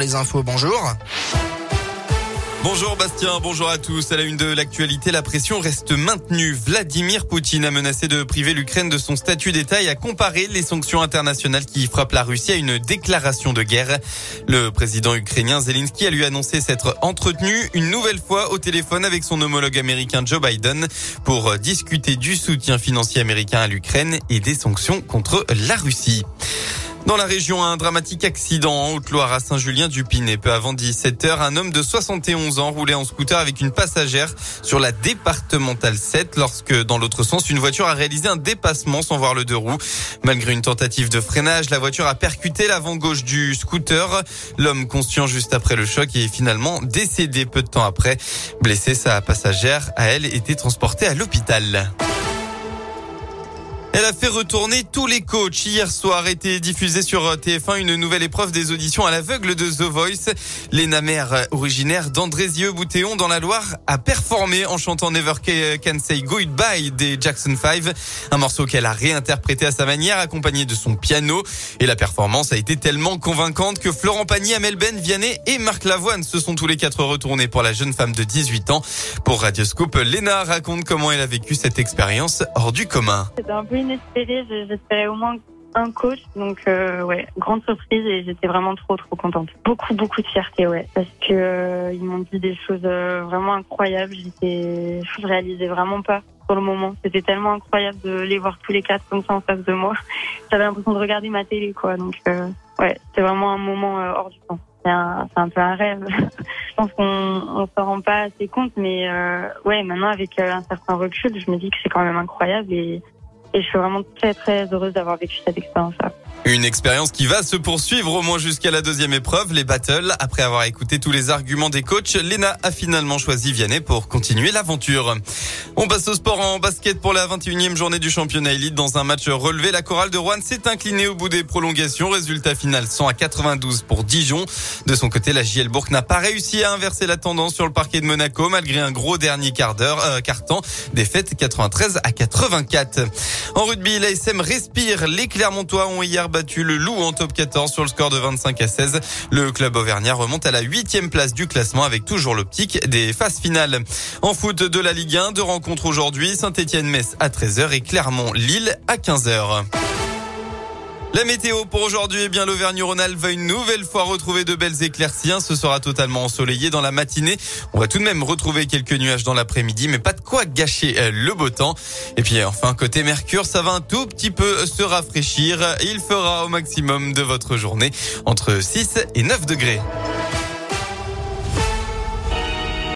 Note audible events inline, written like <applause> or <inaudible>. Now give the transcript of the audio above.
Les infos, bonjour. Bonjour Bastien, bonjour à tous. À la une de l'actualité, la pression reste maintenue. Vladimir Poutine a menacé de priver l'Ukraine de son statut d'État et a comparé les sanctions internationales qui frappent la Russie à une déclaration de guerre. Le président ukrainien Zelensky a lui annoncé s'être entretenu une nouvelle fois au téléphone avec son homologue américain Joe Biden pour discuter du soutien financier américain à l'Ukraine et des sanctions contre la Russie. Dans la région, un dramatique accident en Haute-Loire à Saint-Julien-du-Pinet. Peu avant 17h, un homme de 71 ans roulait en scooter avec une passagère sur la départementale 7 lorsque, dans l'autre sens, une voiture a réalisé un dépassement sans voir le deux roues. Malgré une tentative de freinage, la voiture a percuté l'avant gauche du scooter. L'homme conscient juste après le choc est finalement décédé peu de temps après. Blessé, sa passagère, à elle, était transportée à l'hôpital. Elle a fait retourner tous les coachs. Hier soir était diffusée sur TF1 une nouvelle épreuve des auditions à l'aveugle de The Voice. Léna Mère, originaire d'Andrézieux-Boutéon dans la Loire, a performé en chantant Never Can Say Goodbye des Jackson 5. Un morceau qu'elle a réinterprété à sa manière, accompagné de son piano. Et la performance a été tellement convaincante que Florent Pagny, Amel Ben, Vianney et Marc Lavoine se sont tous les quatre retournés pour la jeune femme de 18 ans. Pour Radioscope, Léna raconte comment elle a vécu cette expérience hors du commun J'espérais au moins un coach. Donc euh, ouais, grande surprise et j'étais vraiment trop trop contente. Beaucoup beaucoup de fierté ouais, parce que euh, ils m'ont dit des choses euh, vraiment incroyables. J'étais, je réalisais vraiment pas pour le moment. C'était tellement incroyable de les voir tous les quatre comme ça en face de moi. <laughs> J'avais l'impression de regarder ma télé quoi. Donc ouais, c'était vraiment un moment hors du temps. C'est un, un, peu un rêve. <laughs> je pense qu'on on s'en rend pas assez compte, mais ouais, maintenant avec un certain recul, je me dis que c'est quand même incroyable et et je suis vraiment très très heureuse d'avoir vécu cette expérience-là. Une expérience qui va se poursuivre au moins jusqu'à la deuxième épreuve, les battles. Après avoir écouté tous les arguments des coachs, Lena a finalement choisi Vianney pour continuer l'aventure. On passe au sport en basket pour la 21e journée du championnat élite. Dans un match relevé, la chorale de Rouen s'est inclinée au bout des prolongations. Résultat final 100 à 92 pour Dijon. De son côté, la JL Bourg n'a pas réussi à inverser la tendance sur le parquet de Monaco malgré un gros dernier quart d'heure, euh, quart. Défaite 93 à 84. En rugby, l'ASM respire. Les Clermontois ont battu le Loup en top 14 sur le score de 25 à 16. Le club auvergnat remonte à la huitième place du classement avec toujours l'optique des phases finales. En foot de la Ligue 1, deux rencontres aujourd'hui. Saint-Etienne-Metz à 13h et Clermont-Lille à 15h. La météo pour aujourd'hui, eh bien l'Auvergne-Rhône-Alpes va une nouvelle fois retrouver de belles éclaircies. Ce sera totalement ensoleillé dans la matinée. On va tout de même retrouver quelques nuages dans l'après-midi, mais pas de quoi gâcher euh, le beau temps. Et puis enfin côté Mercure, ça va un tout petit peu se rafraîchir. Il fera au maximum de votre journée entre 6 et 9 degrés.